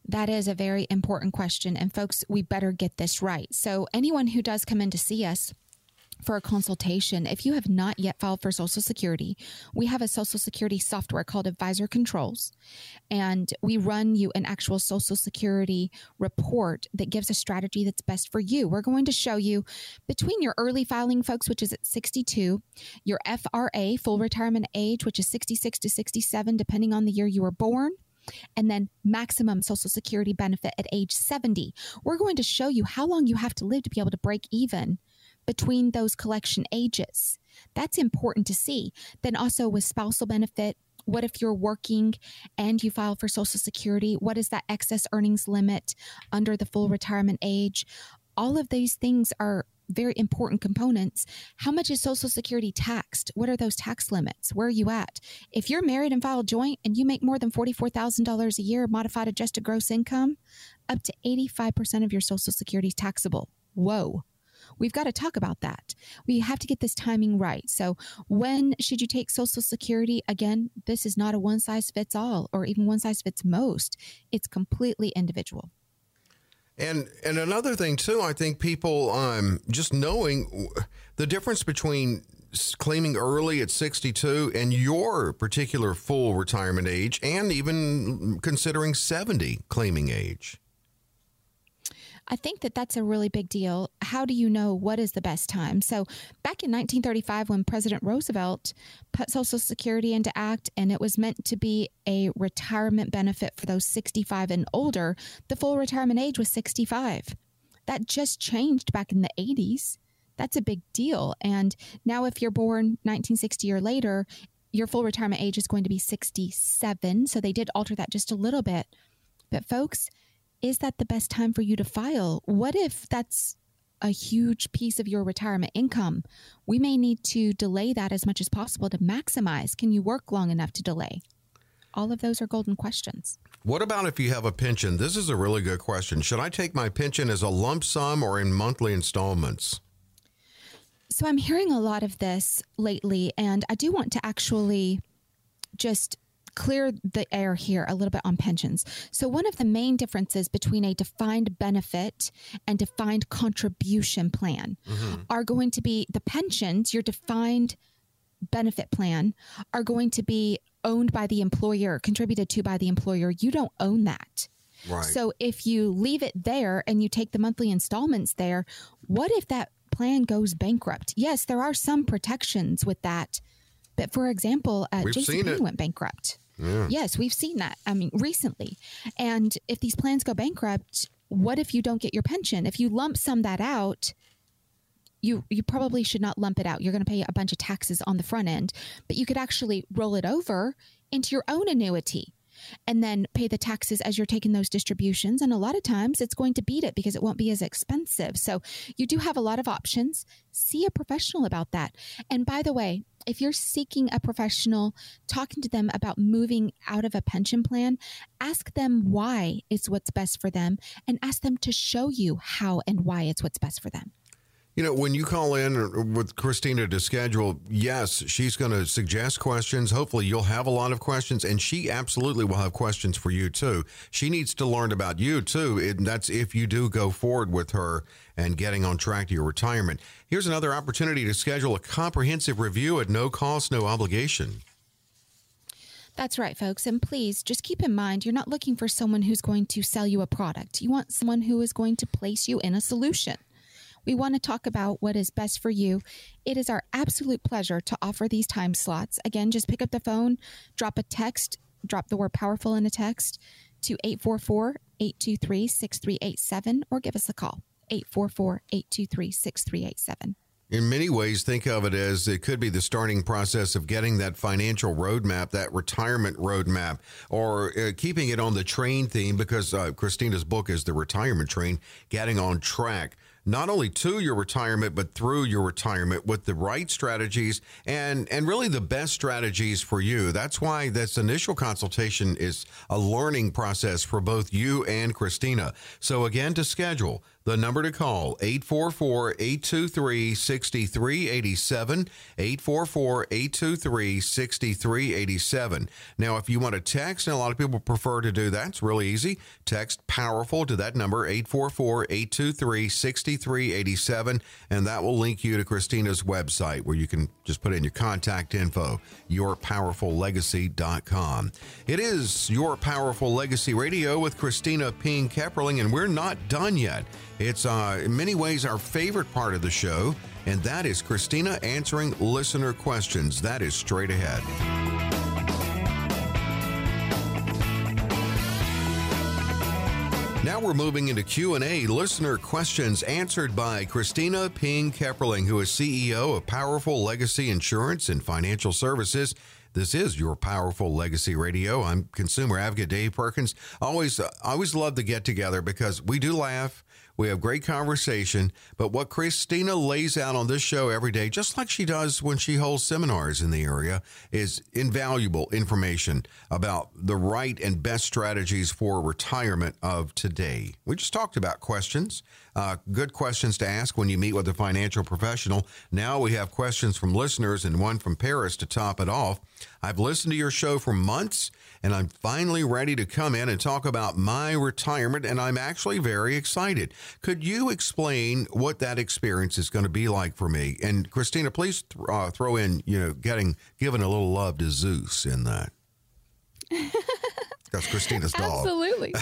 Speaker 1: That is a very important question. And folks, we better get this right. So, anyone who does come in to see us, for a consultation. If you have not yet filed for Social Security, we have a Social Security software called Advisor Controls, and we mm-hmm. run you an actual Social Security report that gives a strategy that's best for you. We're going to show you between your early filing, folks, which is at 62, your FRA, full retirement age, which is 66 to 67, depending on the year you were born and then maximum Social Security benefit at age 70. We're going to show you how long you have to live to be able to break even between those collection ages. That's important to see. Then also with spousal benefit, what if you're working and you file for Social Security? What is that excess earnings limit under the full retirement age? All of these things are very important components. How much is Social Security taxed? What are those tax limits? Where are you at? If you're married and file joint and you make more than $44,000 a year modified adjusted gross income, up to 85% of your Social Security is taxable. Whoa. We've got to talk about that. We have to get this timing right. So, when should you take Social Security? Again, this is not a one size fits all or even one size fits most, it's completely individual.
Speaker 3: And and another thing too, I think people um, just knowing the difference between claiming early at 62 and your particular full retirement age, and even considering 70 claiming age.
Speaker 1: I think that that's a really big deal. How do you know what is the best time? So, back in 1935, when President Roosevelt put Social Security into act and it was meant to be a retirement benefit for those 65 and older, the full retirement age was 65. That just changed back in the 80s. That's a big deal. And now, if you're born 1960 or later, your full retirement age is going to be 67. So, they did alter that just a little bit. But, folks, is that the best time for you to file? What if that's a huge piece of your retirement income? We may need to delay that as much as possible to maximize. Can you work long enough to delay? All of those are golden questions.
Speaker 3: What about if you have a pension? This is a really good question. Should I take my pension as a lump sum or in monthly installments?
Speaker 1: So I'm hearing a lot of this lately, and I do want to actually just clear the air here a little bit on pensions. So, one of the main differences between a defined benefit and defined contribution plan mm-hmm. are going to be the pensions, your defined benefit plan, are going to be owned by the employer, contributed to by the employer. You don't own that. Right. So, if you leave it there and you take the monthly installments there, what if that plan goes bankrupt? Yes, there are some protections with that but for example, uh, JCPenney went bankrupt. Yeah. Yes, we've seen that. I mean, recently. And if these plans go bankrupt, what if you don't get your pension? If you lump sum that out, you you probably should not lump it out. You're going to pay a bunch of taxes on the front end, but you could actually roll it over into your own annuity and then pay the taxes as you're taking those distributions. And a lot of times it's going to beat it because it won't be as expensive. So you do have a lot of options. See a professional about that. And by the way, if you're seeking a professional, talking to them about moving out of a pension plan, ask them why it's what's best for them and ask them to show you how and why it's what's best for them.
Speaker 3: You know, when you call in with Kristina to schedule, yes, she's going to suggest questions. Hopefully, you'll have a lot of questions, and she absolutely will have questions for you too. She needs to learn about you too. And that's if you do go forward with her and getting on track to your retirement. Here's another opportunity to schedule a comprehensive review at no cost, no obligation.
Speaker 1: That's right, folks. And please just keep in mind you're not looking for someone who's going to sell you a product. You want someone who is going to place you in a solution. We want to talk about what is best for you. It is our absolute pleasure to offer these time slots. Again, just pick up the phone, drop a text, drop the word powerful in a text to 844 823 6387 or give us a call 844 823 6387
Speaker 3: in many ways, think of it as it could be the starting process of getting that financial roadmap, that retirement roadmap, or uh, keeping it on the train theme because uh, Kristina's book is The Retirement Train, getting on track not only to your retirement but through your retirement with the right strategies and and really the best strategies for you. That's why this initial consultation is a learning process for both you and Kristina. So again to schedule The number to call 844-823-6387, 844-823-6387. Now, if you want to text, and a lot of people prefer to do that, it's really easy. Text powerful to that number 844-823-6387 and that will link you to Kristina's website where you can just put in your contact info, yourpowerfullegacy.com. It is Your Powerful Legacy Radio with Kristina Ping Kepperling and we're not done yet. It's uh, in many ways our favorite part of the show, and that is Kristina answering listener questions. That is straight ahead. Now we're moving into Q&A, listener questions answered by Kristina Ping Kepperling, who is CEO of Powerful Legacy Insurance and Financial Services. This is your Powerful Legacy Radio. I'm consumer advocate Dave Perkins. Always, always love to get together because we do laugh. We have great conversation, but what Kristina lays out on this show every day, just like she does when she holds seminars in the area, is invaluable information about the right and best strategies for retirement of today. We just talked about questions, uh, good questions to ask when you meet with a financial professional. Now we have questions from listeners and one from Paris to top it off. I've listened to your show for months and I'm finally ready to come in and talk about my retirement, and I'm actually very excited. Could you explain what that experience is going to be like for me? And Kristina, please th- uh, throw in, you know, getting given a little love to Zeus in that. [LAUGHS] That's Kristina's dog.
Speaker 1: Absolutely.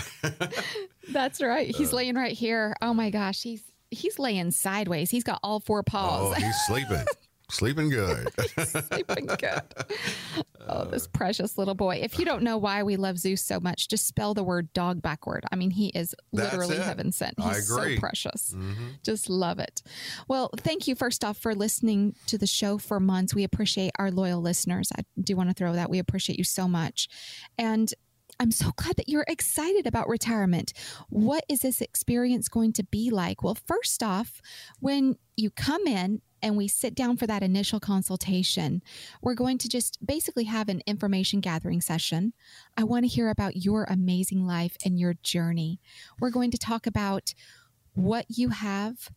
Speaker 1: [LAUGHS] That's right. He's laying right here. Oh my gosh, he's he's laying sideways. He's got all four paws.
Speaker 3: Oh, he's sleeping. [LAUGHS] Sleeping good. [LAUGHS]
Speaker 1: Sleeping good. Oh, this precious little boy. If you don't know why we love Zeus so much, just spell the word dog backward. I mean, he is literally heaven sent.
Speaker 3: I
Speaker 1: He's
Speaker 3: agree.
Speaker 1: so precious.
Speaker 3: Mhm.
Speaker 1: Just love it. Well, thank you first off for listening to the show for months. We appreciate our loyal listeners. I do want to throw that. We appreciate you so much. And I'm so glad that you're excited about retirement. What is this experience going to be like? Well, first off, when you come in and we sit down for that initial consultation, we're going to just basically have an information gathering session. I want to hear about your amazing life and your journey. We're going to talk about what you have,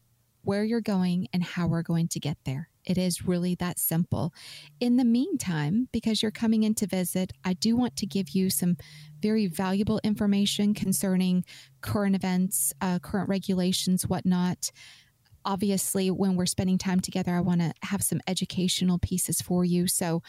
Speaker 1: where you're going, and how we're going to get there. It is really that simple. In the meantime, because you're coming in to visit, I do want to give you some very valuable information concerning current events, uh, current regulations, whatnot. Obviously, when we're spending time together, I want to have some educational pieces for you. So,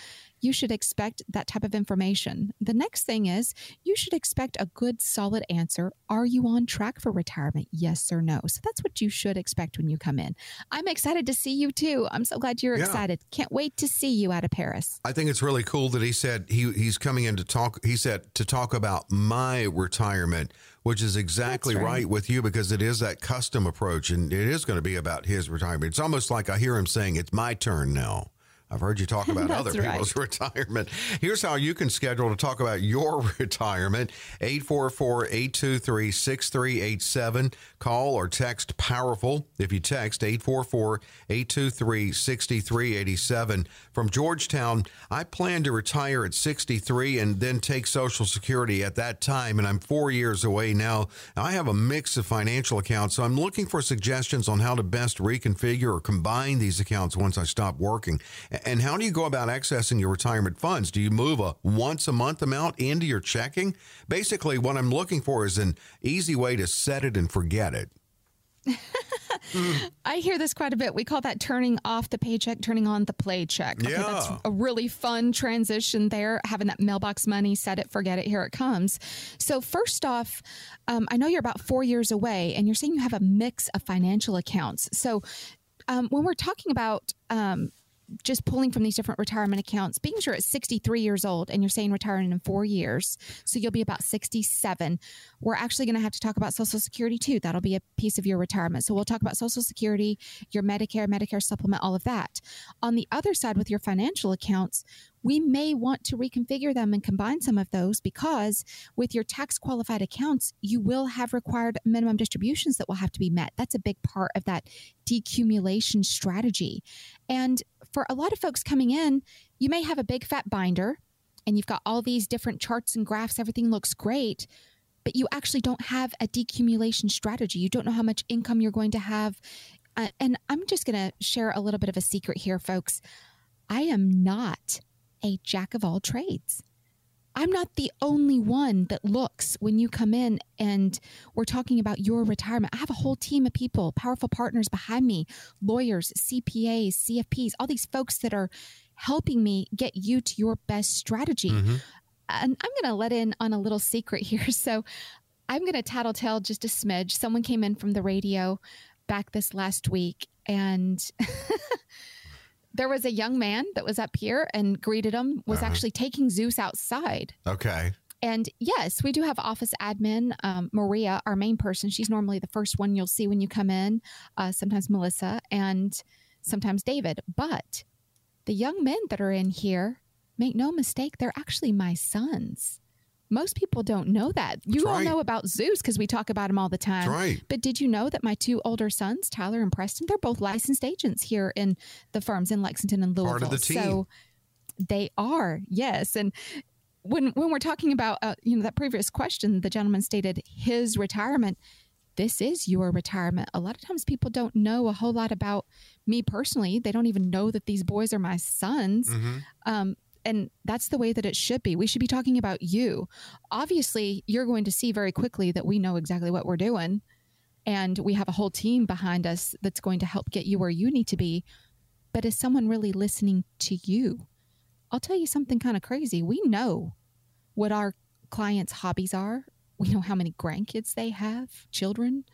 Speaker 1: you should expect that type of information. The next thing is you should expect a good, solid answer. Are you on track for retirement? Yes or no? So that's what you should expect when you come in. I'm excited to see you too. I'm so glad you're
Speaker 3: Yeah.
Speaker 1: excited. Can't wait to see you out of Paris.
Speaker 3: I think it's really cool that he said he he's coming in to talk. He said to talk about my retirement, which is exactly right.
Speaker 1: right.
Speaker 3: with you because it is that custom approach, and it is going to be about his retirement. It's almost like I hear him saying, "It's my turn now." I've heard you talk about [LAUGHS] other people's retirement. Here's how you can schedule to talk about your [LAUGHS] retirement 844 823 6387. Call or text Powerful. If you text 844 823 6387. From Georgetown, I plan to retire at 63 and then take Social Security at that time, and I'm four years away now. I have a mix of financial accounts, so I'm looking for suggestions on how to best reconfigure or combine these accounts once I stop working. And how do you go about accessing your retirement funds? Do you move a once a month amount into your checking? Basically, what I'm looking for is an easy way to set it and forget it. [LAUGHS]
Speaker 1: I hear this quite a bit. We call that turning off the paycheck, turning on the playcheck. Okay, that's a really fun transition there. Having that mailbox money, set it, forget it, here it comes. So, first off, um, I know you're about four years away and you're saying you have a mix of financial accounts. So, um, when we're talking about um, just pulling from these different retirement accounts, being sure at 63 years old and you're saying retiring in four years, so you'll be about 67. We're actually going to have to talk about Social Security too. That'll be a piece of your retirement. So we'll talk about Social Security, your Medicare, Medicare supplement, all of that. On the other side, with your financial accounts, we may want to reconfigure them and combine some of those because with your tax qualified accounts, you will have required minimum distributions that will have to be met. That's a big part of that decumulation strategy. And for a lot of folks coming in, you may have a big fat binder and you've got all these different charts and graphs, everything looks great. but you actually don't have a decumulation strategy. You don't know how much income you're going to have. Uh, and I'm just going to share a little bit of a secret here, folks. I am not a jack of all trades. I'm not the only one that looks when you come in and we're talking about your retirement. I have a whole team of people, powerful partners behind me, lawyers, CPAs, CFPs, all these folks that are helping me get you to your best strategy. Mm-hmm. And I'm going to let in on a little secret here. [LAUGHS] So I'm going to tattletale just a smidge. Someone came in from the radio back this last week and [LAUGHS] there was a young man that was up here and greeted him was uh-huh. actually taking zeus outside.
Speaker 3: Okay.
Speaker 1: And yes we do have office admin um, maria our main person. She's normally the first one you'll see when you come in uh, sometimes melissa and sometimes david. But the young men that are in here make no mistake they're actually my sons most people don't know that. You all know about Zeus because we talk about him all the time.
Speaker 3: right.
Speaker 1: But did you know that my two older sons, Tyler and Preston, they're both licensed agents here in the firms in Lexington and Louisville.
Speaker 3: Part of the team.
Speaker 1: So they are, yes. And when when we're talking about uh, you know that previous question, the gentleman stated his retirement. This is your retirement. A lot of times people don't know a whole lot about me personally. They don't even know that these boys are my sons. Mm-hmm. Um, and that's the way that it should be. We should be talking about you. Obviously, you're going to see very quickly that we know exactly what we're doing and we have a whole team behind us that's going to help get you where you need to be. But is someone really listening to you? I'll tell you something kind of crazy. We know what our clients' hobbies are. We know how many grandkids they have, children.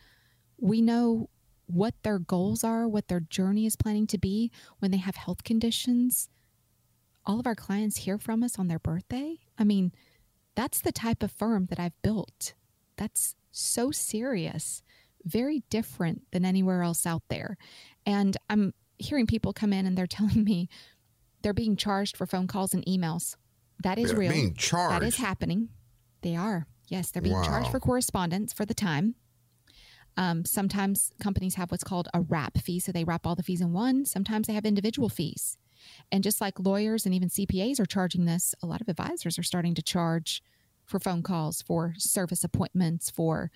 Speaker 1: We know what their goals are, what their journey is planning to be when they have health conditions all of our clients hear from us on their birthday. I mean, that's the type of firm that I've built. That's so serious, very different than anywhere else out there. And I'm hearing people come in and they're [LAUGHS] telling me they're being charged for phone calls and emails. That is
Speaker 3: they're
Speaker 1: real.
Speaker 3: Being charged.
Speaker 1: That is happening. They are. Yes, they're being
Speaker 3: wow.
Speaker 1: charged for correspondence for the time. Um, sometimes companies have what's called a wrap fee, so they wrap all the fees in one. Sometimes they have individual fees. And just like lawyers and even CPAs are charging this, a lot of advisors are starting to charge for phone calls, for service appointments, for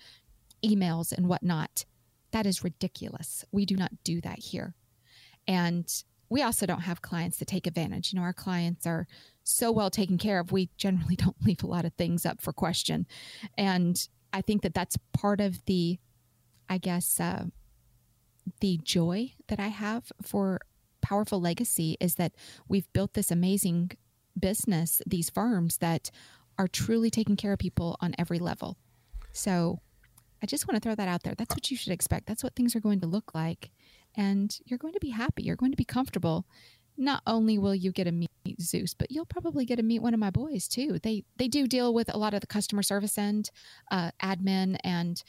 Speaker 1: emails and whatnot. That is ridiculous. We do not do that here. And we also don't have clients that take advantage. You know, our clients are so well taken care of, we generally [LAUGHS] don't leave a lot of things up for question. And I think that that's part of the, I guess, uh, the joy that I have for powerful legacy is that we've built this amazing business, these firms that are truly taking care of people on every level. So I just want to throw that out there. That's what you should expect. That's what things are going to look like. And you're going to be happy. You're going to be comfortable. Not only will you get to meet Zeus, but you'll probably get to meet one of my boys too. They they do deal with a lot of the customer service end, uh, admin, and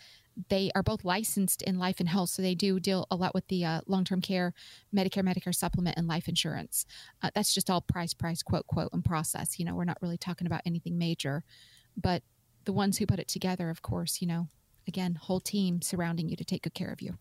Speaker 1: they are both licensed in life and health, so they do deal a lot with the uh, long term care, Medicare, Medicare supplement, and life insurance. Uh, that's just all price, price, quote, quote, and process. You know, we're not really talking about anything major, but the ones who put it together, of course, you know, again, whole team surrounding you to take good care of you.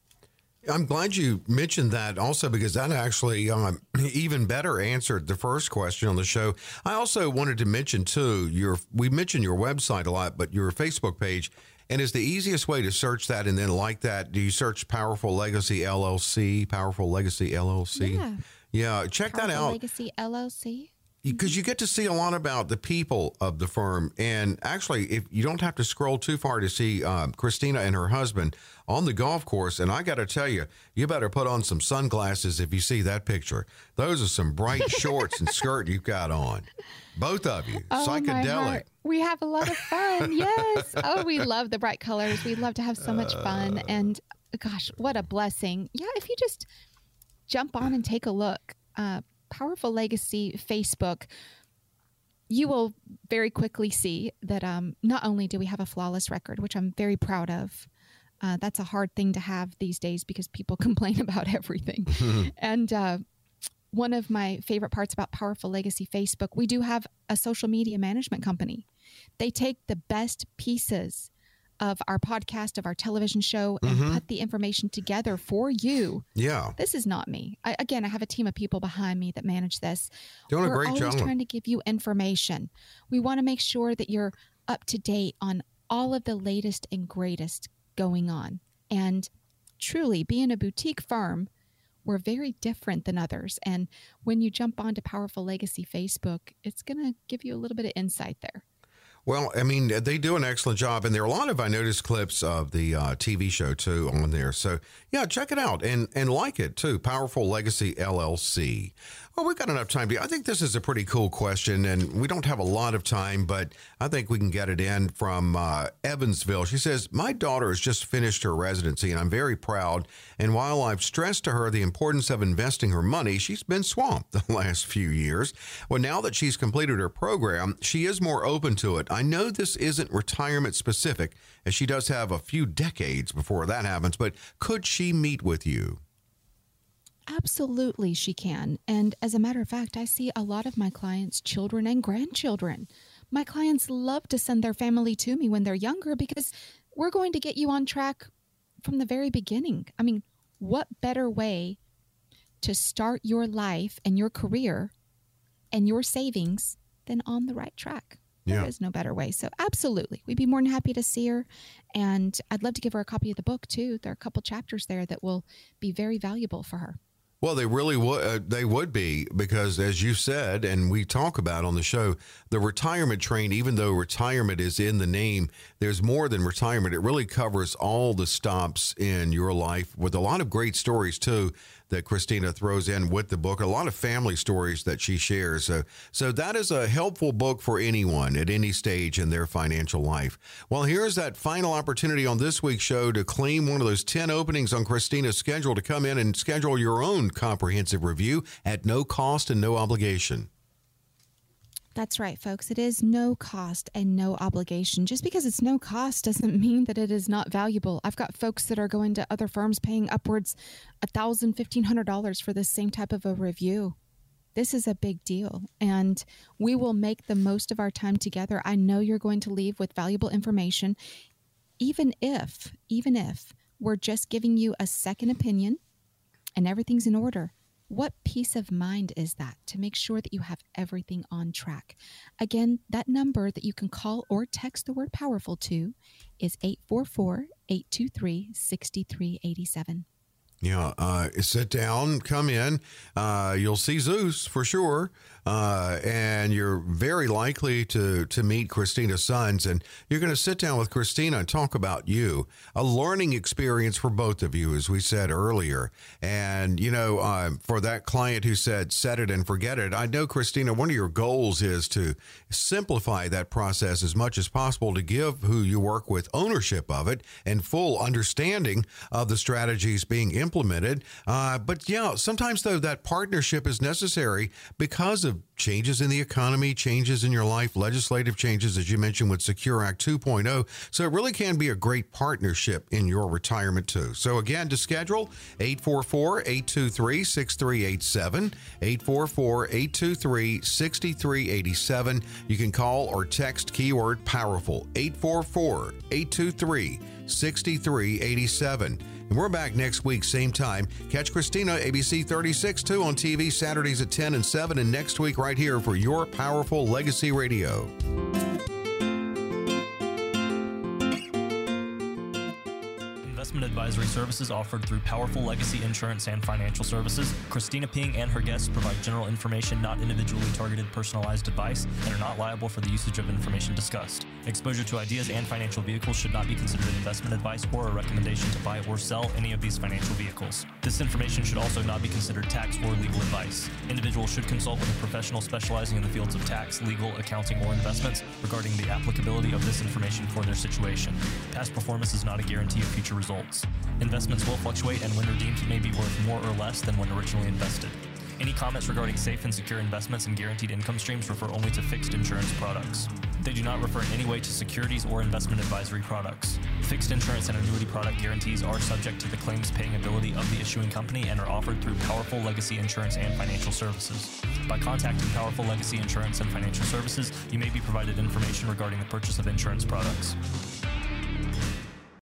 Speaker 3: I'm glad you mentioned that also because that actually um, [CLEARS THROAT] even better answered the first question on the show. I also wanted to mention too your we mentioned your website a lot, but your Facebook page and is the easiest way to search that and then like that? Do you search Powerful Legacy LLC? Powerful Legacy LLC.
Speaker 1: Yeah.
Speaker 3: Yeah. Check
Speaker 1: Powerful
Speaker 3: that out.
Speaker 1: Legacy LLC
Speaker 3: because you get to see a lot about the people of the firm. And actually, if you don't have to scroll too far to see um, Kristina and her husband on the golf course, and I got to tell you, you better put on some sunglasses if you see that picture. Those are some bright [LAUGHS] shorts and skirt you've got on, both of you,
Speaker 1: oh,
Speaker 3: psychedelic.
Speaker 1: We have a lot of fun. yes. Oh, we [LAUGHS] love the bright colors. We love to have so much fun. Uh. And gosh, what a blessing. Yeah, if you just jump on and take a look. Uh, Powerful Legacy Facebook, you will very quickly see that um, not only do we have a flawless record, which I'm very proud of, uh, that's a hard thing to have these days because people [LAUGHS] complain about everything. [LAUGHS] and uh, one of my favorite parts about Powerful Legacy Facebook, we do have a social media management company. They take the best pieces of our podcast, of our television show, and mm-hmm. put the information together for you.
Speaker 3: Yeah.
Speaker 1: This is not me. I, again, I have a team of people behind me that manage this.
Speaker 3: Doing
Speaker 1: We're
Speaker 3: a great
Speaker 1: always
Speaker 3: job.
Speaker 1: trying to give you information. We want to make sure that you're up to date on all of the latest and greatest going on. And truly, being a boutique firm, we're very different than others. And when you jump onto Powerful Legacy Facebook, it's going to give you a little bit of insight there.
Speaker 3: Well, I mean, they do an excellent job, and there are a lot of I noticed clips of the uh, TV show too on there. So yeah, check it out and and like it too. Powerful Legacy LLC. Well, we've got enough time. To, I think this is a pretty cool question, and we don't have a lot of time, but I think we can get it in from uh, Evansville. She says, My daughter has just finished her residency, and I'm very proud. And while I've stressed to her the importance of investing her money, she's been swamped [LAUGHS] the last few years. Well, now that she's completed her program, she is more open to it. I know this isn't retirement specific, as she does have a few decades before that happens, but could she meet with you?
Speaker 1: Absolutely, she can. And as a matter of fact, I see a lot of my clients' children and grandchildren. My clients love to send their family to me when they're younger because we're going to get you on track from the very beginning. I mean, what better way to start your life and your career and your savings than on the right track?
Speaker 3: Yeah.
Speaker 1: There is no better way. So, absolutely, we'd be more than happy to see her. And I'd love to give her a copy of the book, too. There are a couple chapters there that will be very valuable for her.
Speaker 3: Well, they really would. Uh, they would be because, as you said, and we talk about on the show, the retirement train. Even though retirement is in the name, there's more than retirement. It really covers all the stops in your life with a lot of great stories too that Kristina throws in with the book. A lot of family stories that she shares. So, so that is a helpful book for anyone at any stage in their financial life. Well, here's that final opportunity on this week's show to claim one of those 10 openings on Kristina's schedule to come in and schedule your own comprehensive review at no cost and no obligation.
Speaker 1: That's right, folks. It is no cost and no obligation. Just because it's no cost doesn't [LAUGHS] mean that it is not valuable. I've got folks that are going to other firms paying upwards a thousand, fifteen hundred dollars for this same type of a review. This is a big deal, and we will make the most of our time together. I know you're going to leave with valuable information, even if, even if we're just giving you a second opinion and everything's in order. What peace of mind is that to make sure that you have everything on track? Again, that number that you can call or text the word powerful to is 844 823 6387.
Speaker 3: Yeah, uh, sit down, come in. Uh, you'll see Zeus for sure, uh, and you're very likely to to meet Kristina Sons, and you're going to sit down with Kristina and talk about you. A learning experience for both of you, as we said earlier. And you know, uh, for that client who said "set it and forget it," I know Kristina. One of your goals is to simplify that process as much as possible to give who you work with ownership of it and full understanding of the strategies being implemented implemented. Uh, but yeah, sometimes though that partnership is necessary because of changes in the economy, changes in your life, legislative changes, as you mentioned with Secure Act 2.0. So it really can be a great partnership in your retirement too. So again, to schedule 844-823-6387, 844-823-6387. You can call or text keyword powerful 844-823-6387. And we're back next week, same time. Catch Kristina, ABC 36 2 on TV Saturdays at 10 and 7, and next week right here for your powerful legacy radio.
Speaker 2: Advisory services offered through Powerful Legacy Insurance and Financial Services. Kristina Ping and her guests provide general information, not individually targeted personalized advice, and are not liable for the usage of information discussed. Exposure to ideas and financial vehicles should not be considered investment advice or a recommendation to buy or sell any of these financial vehicles. This information should also not be considered tax or legal advice. Individuals should consult with a professional specializing in the fields of tax, legal, accounting, or investments regarding the applicability of this information for their situation. Past performance is not a guarantee of future results results. Investments will fluctuate and when redeemed may be worth more or less than when originally invested. Any comments regarding safe and secure investments and guaranteed income streams refer only to fixed insurance products. They do not refer in any way to securities or investment advisory products. Fixed insurance and annuity product guarantees are subject to the claims paying ability of the issuing company and are offered through Powerful Legacy Insurance and Financial Services. By contacting Powerful Legacy Insurance and Financial Services, you may be provided information regarding the purchase of insurance products.